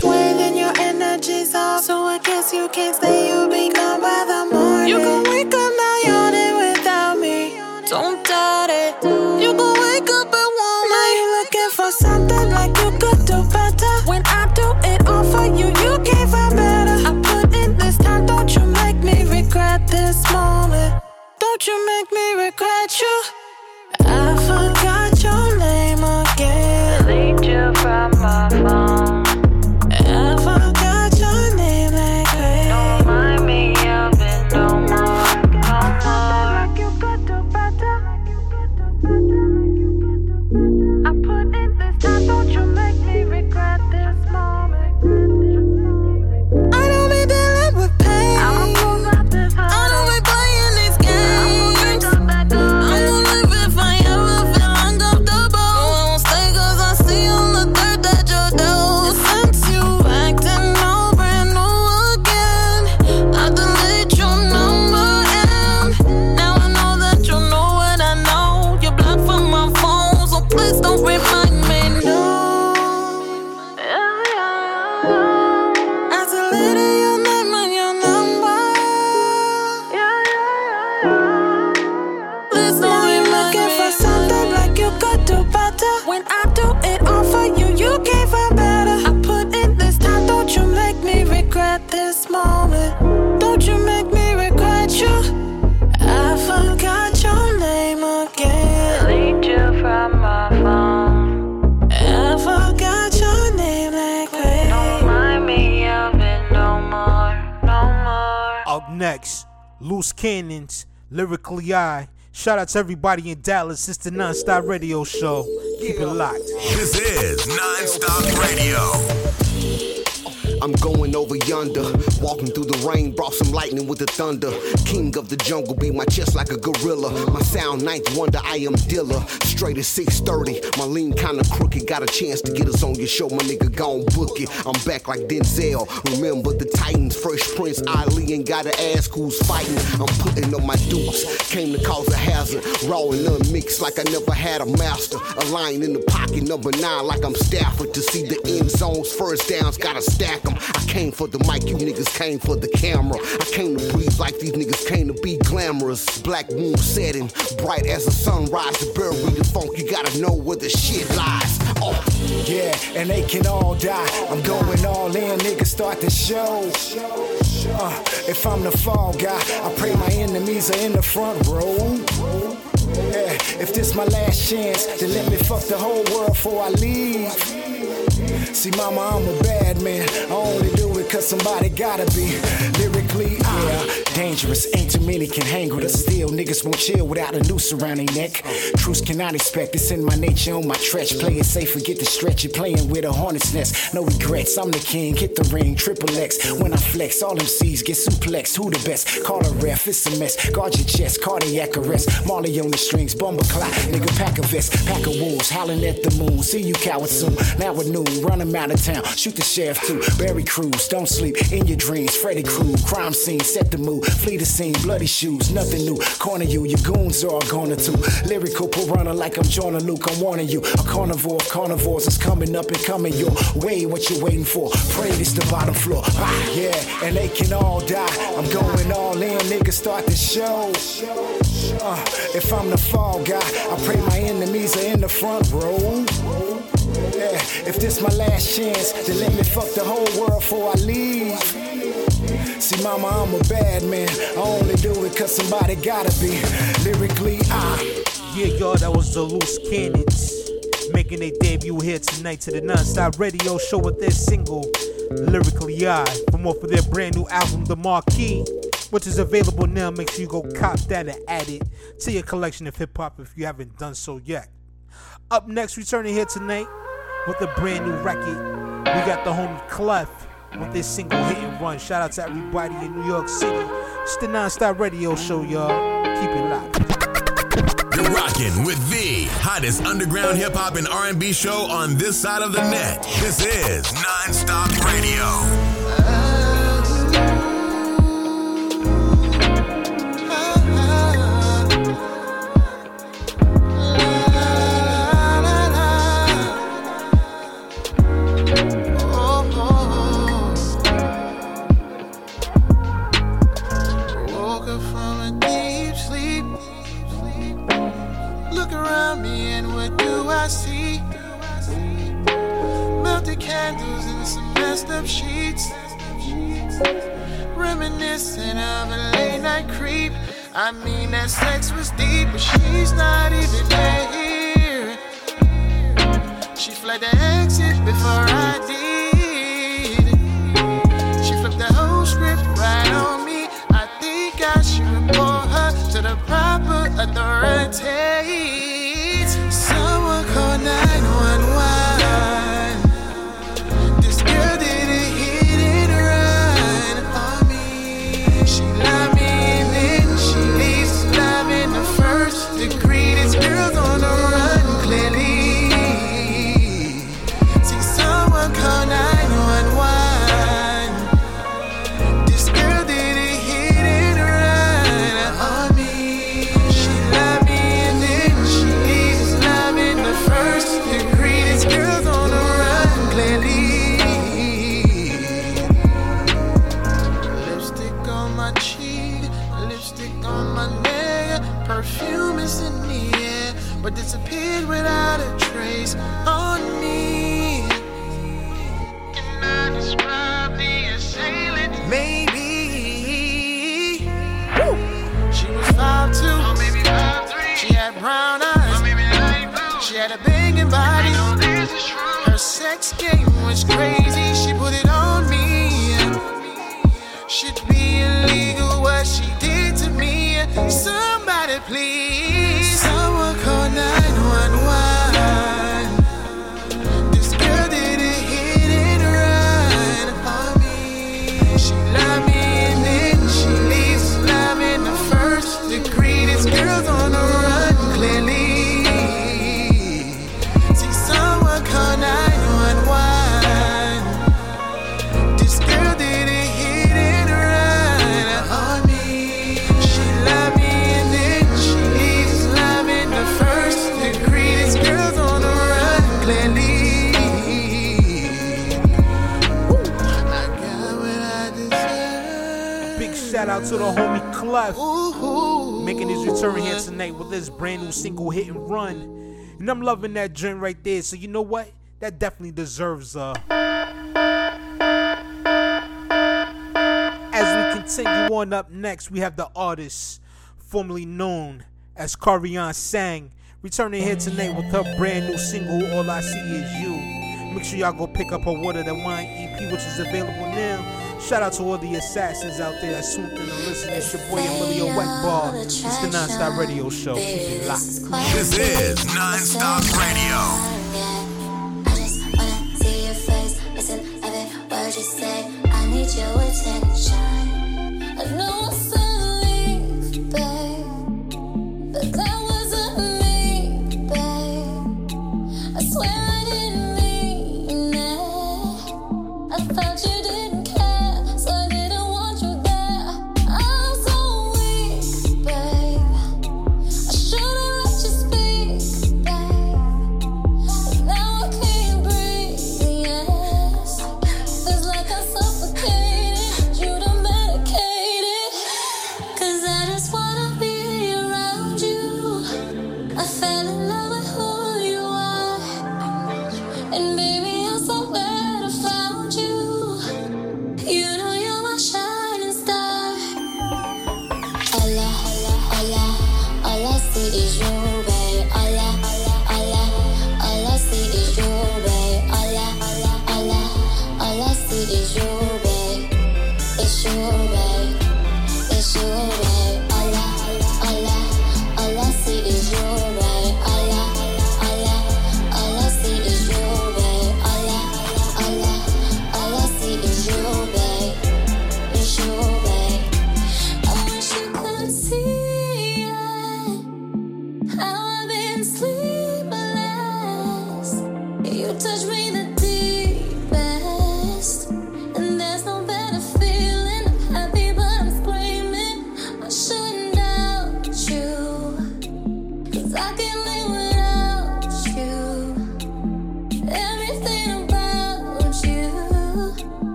[SPEAKER 18] swinging, your energy's off. So I guess you can't stay, you'll be gone by the morning. You can wake up now, you're without me. Don't doubt it. You can wake up and want me. Now you looking for something like you could do better. When I do it all for you, you can't find better. I put in this time, don't you make me regret this moment. Don't you make me regret you. I forgot your name again. Delete you from my phone.
[SPEAKER 4] Shout out to everybody in Dallas. It's the Nonstop Radio Show. Keep it locked.
[SPEAKER 5] This is Nonstop Radio.
[SPEAKER 19] I'm going over yonder, walking through the rain, brought some lightning with the thunder. King of the jungle, beat my chest like a gorilla. My sound ninth wonder, I am Dilla. Straight at 630, my lean kinda crooked. Got a chance to get us on your show, my nigga gone book it. I'm back like Denzel. Remember the Titans, Fresh Prince, Ali, and gotta ask who's fighting. I'm putting on my dukes, came to cause a hazard. Raw and unmixed like I never had a master. A line in the pocket, number nine, like I'm Stafford. To see the end zones, first downs, gotta stack I came for the mic, you niggas came for the camera. I came to breathe like these niggas came to be glamorous. Black moon setting, bright as the sunrise. To bury the funk, you gotta know where the shit lies. Oh.
[SPEAKER 20] Yeah, and they can all die. I'm going all in, niggas start the show. Uh, if I'm the fall guy, I pray my enemies are in the front row. Yeah, if this my last chance, then let me fuck the whole world before I leave. See, mama, I'm a bad man. I only do it cause somebody gotta be. Lyrically, yeah, dangerous. Ain't too many can hang with us still. Niggas won't chill without a noose around their neck. Truce cannot expect. It's in my nature, on my stretch. Play it safe, forget the stretch. You're playing with a hornet's nest. No regrets. I'm the king. Hit the ring, triple X. When I flex, all them C's get suplexed. Who the best? Call a ref, it's a mess. Guard your chest, cardiac arrest. Marley on the strings, bumper clock. Nigga, pack a vest, pack of wolves, howling at the moon. See you cowards soon. Now at noon, run 'em out of town. Shoot the sheriff too. Barry Cruz, don't sleep in your dreams. Freddy Cruz, crime scene, set the mood. Flee the scene, bloody shoes, nothing new. Corner you, your goons are gonna too. Lyrical piranha like I'm John and Luke, I'm warning you. A carnivore of carnivores is coming up and coming your way. What you waiting for? Pray this the bottom floor. Ah, yeah, and they can all die. I'm going all in, nigga, start the show. Uh, if I'm the fall guy, I pray my enemies are in the front row. Yeah, if this my last chance, then let me fuck the whole world before I leave. See, mama, I'm a bad man. I only do it cause somebody gotta be. Lyrically, I.
[SPEAKER 4] Yeah, y'all, that was the Loose Cannons making their debut here tonight to the non-stop Radio Show with their single Lyrically I from off of their brand new album, The Marquee, which is available now. Make sure you go cop that and add it to your collection of hip hop if you haven't done so yet. Up next, returning here tonight with a brand new record, we got the homie Clef with this single hit and run. Shout out to everybody in New York City. It's the Nonstop Radio Show, y'all. Keep it locked.
[SPEAKER 5] You're rocking with the hottest underground hip hop and R&B show on this side of the net. This is Nonstop Radio.
[SPEAKER 13] to the
[SPEAKER 4] homie Clef. Making his return here tonight with his brand new single hit and run. And I'm loving that joint right there. So you know what? That definitely deserves a. As we continue on up next, we have the artist formerly known as Carion Sang returning here tonight with her brand new single All I See Is You. Make sure y'all go pick up her Water That Wine EP, which is available now Shout out to all the assassins out there that swooped in and listen. It's your boy Emilio Wetball. It's the Nonstop Radio Show. Keep it locked.
[SPEAKER 5] This is Nonstop Radio.
[SPEAKER 21] Listen, every word you say, I need your attention.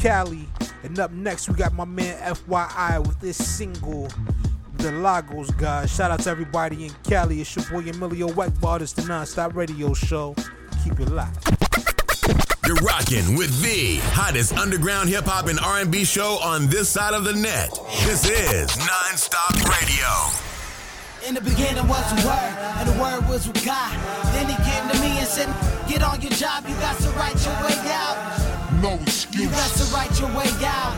[SPEAKER 4] Cali. And up next, we got my man FYI with this single, The Lagos Guys. Shout out to everybody in Cali. It's your boy Emilio White It's the Nonstop Radio Show. Keep it locked.
[SPEAKER 5] You're rocking with the hottest underground hip hop and R&B show on this side of the net. This is Nonstop Radio.
[SPEAKER 22] In the beginning was the word, and the word was with God. Then he came to me and said, Get on your job, you got to write your way out.
[SPEAKER 1] No excuse.
[SPEAKER 22] You got to write your way out.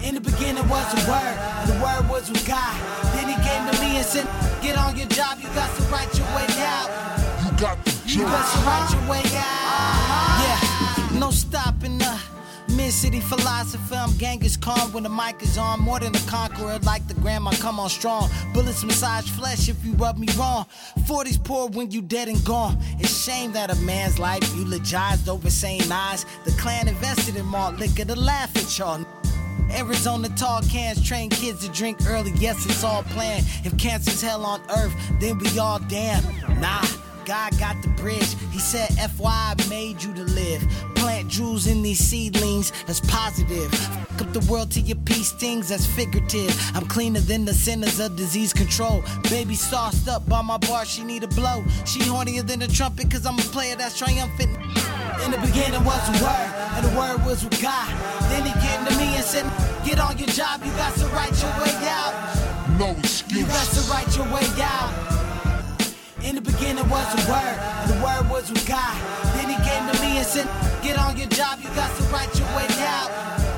[SPEAKER 22] In the beginning was the word, and the word was with God. Then he came to me and said, Get on your job, you got to write your way out.
[SPEAKER 1] You got the
[SPEAKER 22] You got to write your way out. City philosopher. I'm Genghis Khan when the mic is on. More than a conqueror, like the grandma, come on strong. Bullets massage flesh if you rub me wrong. 40s poor when you dead and gone. It's shame that a man's life eulogized over same eyes. The clan invested in malt liquor to laugh at y'all. Arizona tall cans train kids to drink early. Yes, it's all planned. If cancer's hell on earth, then we all damn. Nah. God got the bridge. He said, FY made you to live. Plant jewels in these seedlings, that's positive. Fuck up the world to your peace things, that's figurative. I'm cleaner than the sinners of disease control. Baby sauced up by my bar, she need a blow. She hornier than a trumpet, cause I'm a player that's triumphant. In the beginning was the word, and the word was with God. Then he came to me and said, Get on your job, you got to write your way out.
[SPEAKER 1] No
[SPEAKER 22] You got to write your way out. In the beginning was the word, the word was with God. Then he came to me and said, Get on your job, you got to write your way out.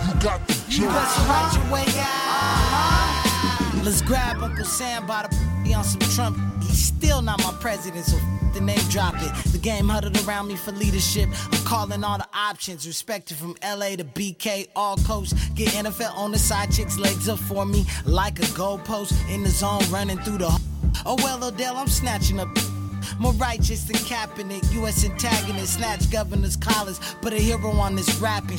[SPEAKER 1] You got the
[SPEAKER 22] You got to write your way out. Let's grab Uncle Sam by the p- on some Trump. He's still not my president, so f- the name drop it. The game huddled around me for leadership. I'm calling all the options, respected from LA to BK, all coast. Get NFL on the side, chicks legs up for me like a goalpost in the zone, running through the. Oh well, Odell, I'm snatching up. More righteous than Kaepernick, U.S. antagonist, snatch governor's collars, put a hero on this rapping.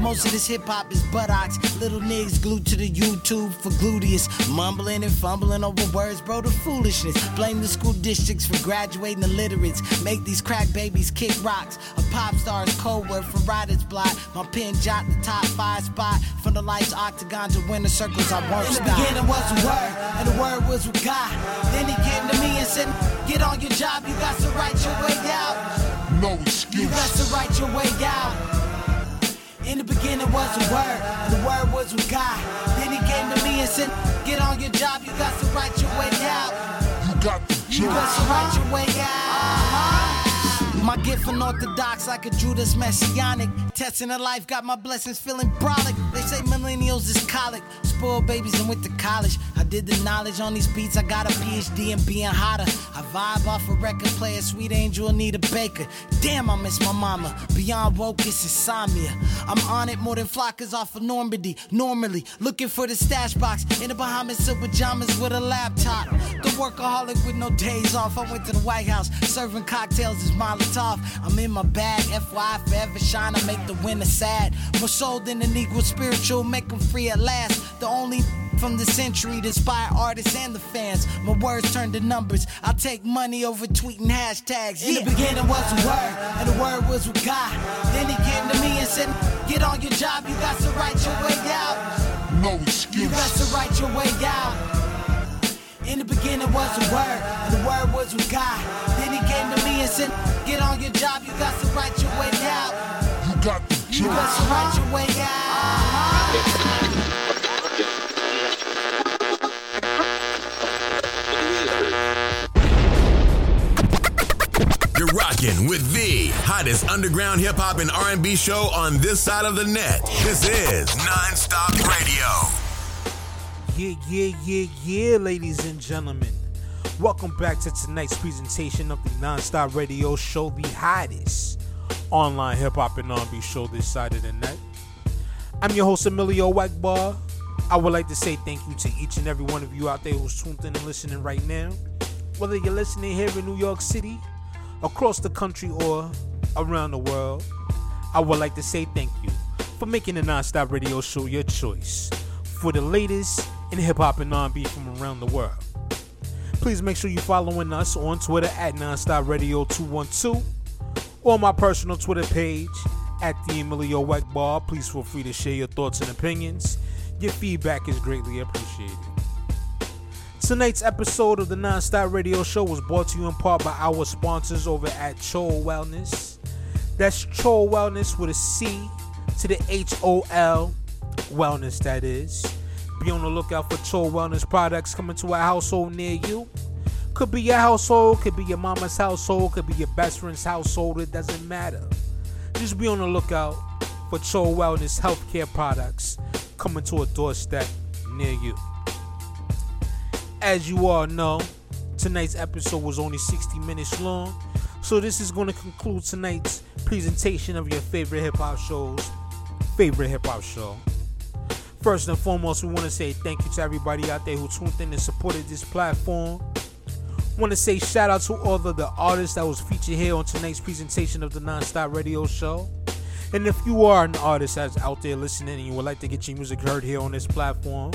[SPEAKER 22] Most of this hip hop is buttocks, little niggas glued to the YouTube for gluteus, mumbling and fumbling over words, bro. The foolishness. Blame the school districts for graduating illiterates. Make these crack babies kick rocks. A pop star's code word for writer's block. My pen jot the top five spot from the lights, octagon to winner circles. I won't In the beginning was the word, and the word was with God. Then he came to me and said, Get on your job, you got to write your way out.
[SPEAKER 1] No excuse.
[SPEAKER 22] You got to write your way out. In the beginning was the word, and the word was with God. Then he came to me and said, Get on your job, you got to write your way out.
[SPEAKER 1] You got the
[SPEAKER 22] You got to write your way out. My gift unorthodox like a Judas Messianic. Testing of life got my blessings feeling brolic. They say millennials is colic. Spoiled babies and went to college. I did the knowledge on these beats. I got a PhD in being hotter. I vibe off a record player, sweet angel Anita Baker. Damn, I miss my mama. Beyond woke, it's insomnia. I'm on it more than flockers off of Normandy. Normally, looking for the stash box in the Bahamas silk pajamas with a laptop. The workaholic with no days off. I went to the White House serving cocktails as Molotov. I'm in my bag, FY forever shine. I make the winter sad. More soul than the Negro spiritual, make them free at last. The only from the century to inspire artists and the fans. My words turn to numbers. I take money over tweeting hashtags. In the beginning was the word, and the word was with God. Then he came to me and said, Get on your job, you got to write your way out.
[SPEAKER 1] No
[SPEAKER 22] You
[SPEAKER 1] excuse.
[SPEAKER 22] got to write your way out. In the beginning was the word, and the word was with God. Then he came to me and said, Get on your job, you got to write your way out.
[SPEAKER 1] You got the
[SPEAKER 22] You got to write your way out.
[SPEAKER 5] You're rocking with the hottest underground hip hop and R&B show on this side of the net. This is Nonstop Radio.
[SPEAKER 4] Yeah, yeah, yeah, yeah, ladies and gentlemen. Welcome back to tonight's presentation of the Nonstop Radio Show, the hottest online hip hop and R&B show this side of the net. I'm your host Emilio Wackbar. I would like to say thank you to each and every one of you out there who's tuned in and listening right now. Whether you're listening here in New York City, across the country, or around the world, I would like to say thank you for making the Nonstop Radio Show your choice for the latest in hip hop and R&B from around the world. Please make sure you're following us on Twitter at Nonstop Radio 212 or my personal Twitter page at the Emilio Bar. Please feel free to share your thoughts and opinions. Your feedback is greatly appreciated. Tonight's episode of the Nonstop Radio Show was brought to you in part by our sponsors over at Chol Wellness. That's Chol Wellness with a C to the H O L Wellness, that is. Be on the lookout for Chol Wellness products coming to a household near you. Could be your household, could be your mama's household, could be your best friend's household, it doesn't matter. Just be on the lookout for Chol Wellness healthcare products coming to a doorstep near you. As you all know, tonight's episode was only 60 minutes long, so this is going to conclude tonight's presentation of your favorite hip hop shows, favorite hip hop show. First and foremost, we want to say thank you to everybody out there who tuned in and supported this platform. Want to say shout out to all of the artists that was featured here on tonight's presentation of the Nonstop Radio Show. And if you are an artist that's out there listening and you would like to get your music heard here on this platform,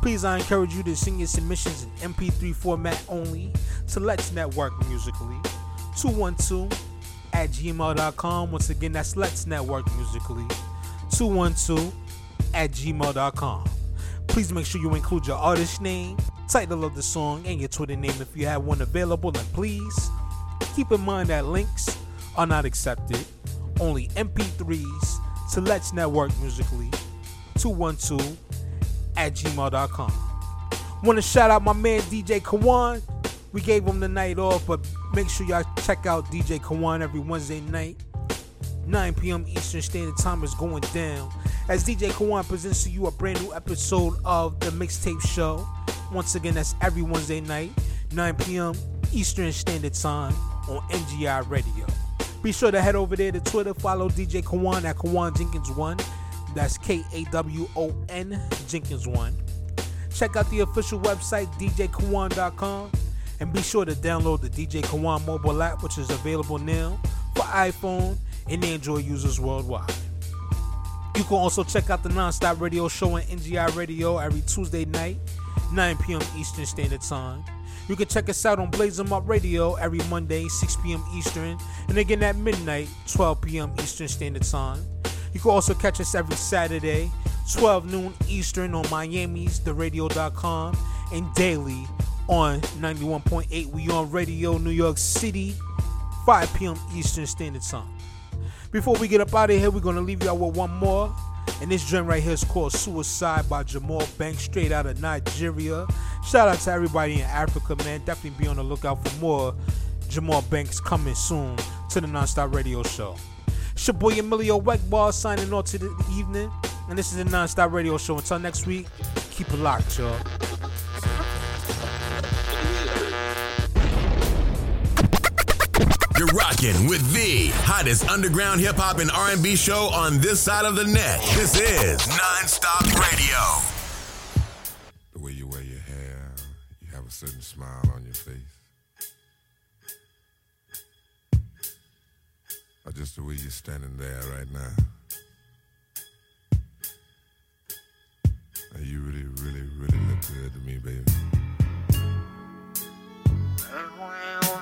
[SPEAKER 4] please I encourage you to send your submissions in MP3 format only to Let's Network Musically 212 at gmail.com. Once again, that's Let's Network Musically 212 at gmail.com. Please make sure you include your artist name, title of the song, and your Twitter name if you have one available. And please keep in mind that links are not accepted, only MP3s to Let's Network Musically 212 at gmail.com. Want to shout out my man DJ Kawon. We gave him the night off, but make sure y'all check out DJ Kawon every Wednesday night. 9 p.m. Eastern Standard Time is going down as DJ Kawon presents to you a brand new episode of the Mixtape Show. Once again, that's every Wednesday night, 9 p.m. Eastern Standard Time on NGI Radio. Be sure to head over there to Twitter, follow DJ Kawon at Kawon Jenkins1. That's K A W O N Jenkins1. Check out the official website, djkawon.com, and be sure to download the DJ Kawon mobile app, which is available now for iPhone and Android users worldwide. You can also check out the Nonstop Radio Show on NGI Radio every Tuesday night, 9 p.m. Eastern Standard Time. You can check us out on Blaze 'em Up Radio every Monday, 6 p.m. Eastern, and again at midnight, 12 p.m. Eastern Standard Time. You can also catch us every Saturday, 12 noon Eastern on Miami's TheRadio.com and daily on 91.8 We On Radio New York City, 5 p.m. Eastern Standard Time. Before we get up out of here, we're gonna leave y'all with one more. And this joint right here is called Suicide by Jamal Banks, straight out of Nigeria. Shout out to everybody in Africa, man. Definitely be on the lookout for more Jamal Banks coming soon to the Nonstop Radio Show. It's your boy Emilio Weckball signing off to the evening. And this is the Nonstop Radio Show. Until next week, keep it locked, y'all.
[SPEAKER 5] You're rocking with the hottest underground hip hop and R&B show on this side of the net. This is Nonstop Radio.
[SPEAKER 1] The way you wear your hair, you have a certain smile on your face. Or just the way you're standing there right now. And you really, really, really look good to me, baby. And your baby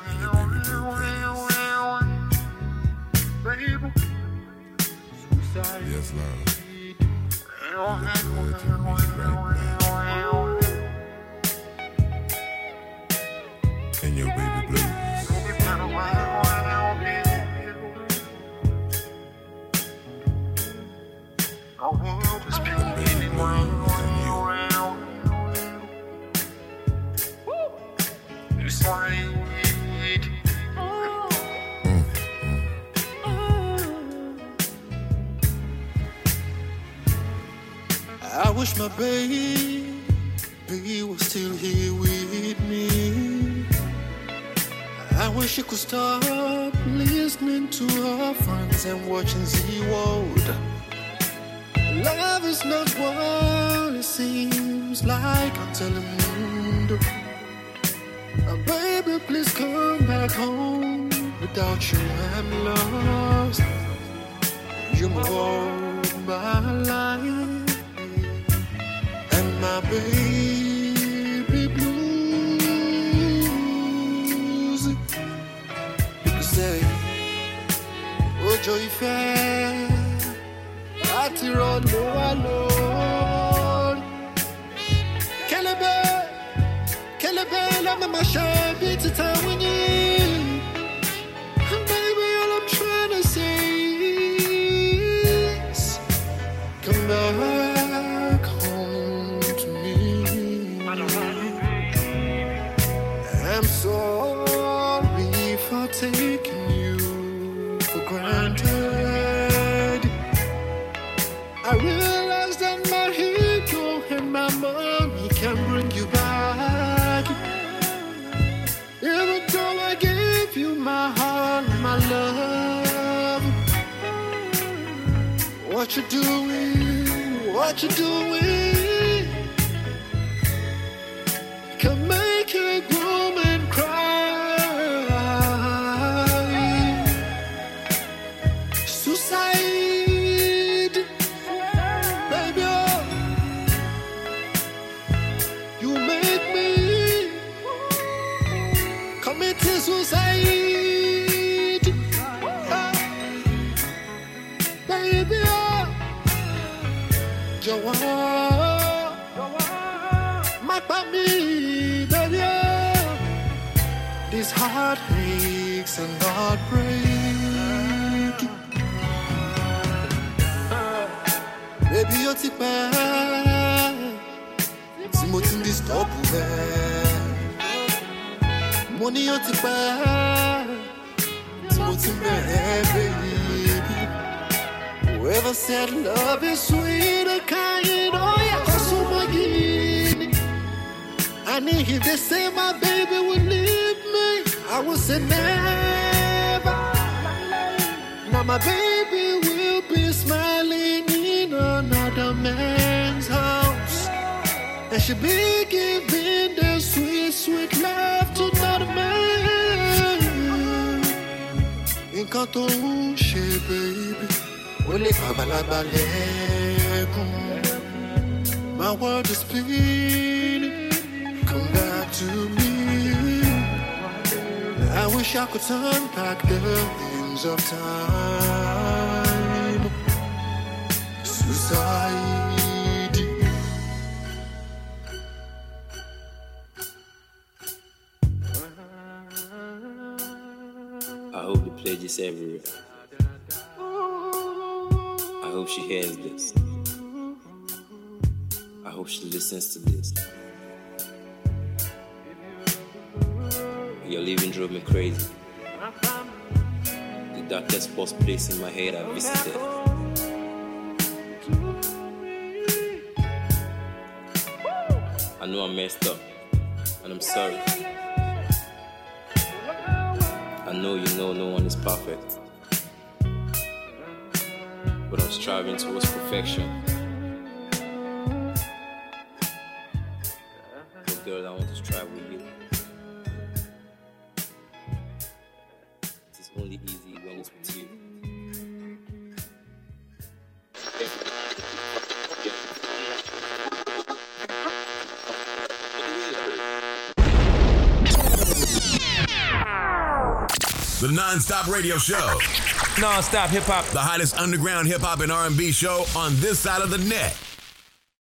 [SPEAKER 1] Yes, love. You look good to me right. And your baby blues.
[SPEAKER 23] Wish my baby was still here with me. I wish she could stop listening to her friends and watching Z World. Love is not what it seems like on Telemundo. Uh, baby, please come back home. Without you, I'm lost. You're more my life my baby blues.
[SPEAKER 14] You could say, oh, no, I know. My baby will be smiling in another man's house. And she'll be giving the sweet, sweet love to another man. Nǹkan tó baby, ó lè fàgbàlagbà. My world is spinning, come back to me. I wish I could turn back the of time. Suicide.
[SPEAKER 11] I hope they play this everywhere. I hope she hears this. I hope she listens to this. Your leaving drove me crazy. Darkest possible place in my head I visited. I know I messed up, and I'm sorry. I know you know no one is perfect, but I'm striving towards perfection. Oh, girl, I want to strive with you.
[SPEAKER 5] The non-stop radio show.
[SPEAKER 11] Non-stop hip hop.
[SPEAKER 5] The hottest underground hip hop and R&B show on this side of the net.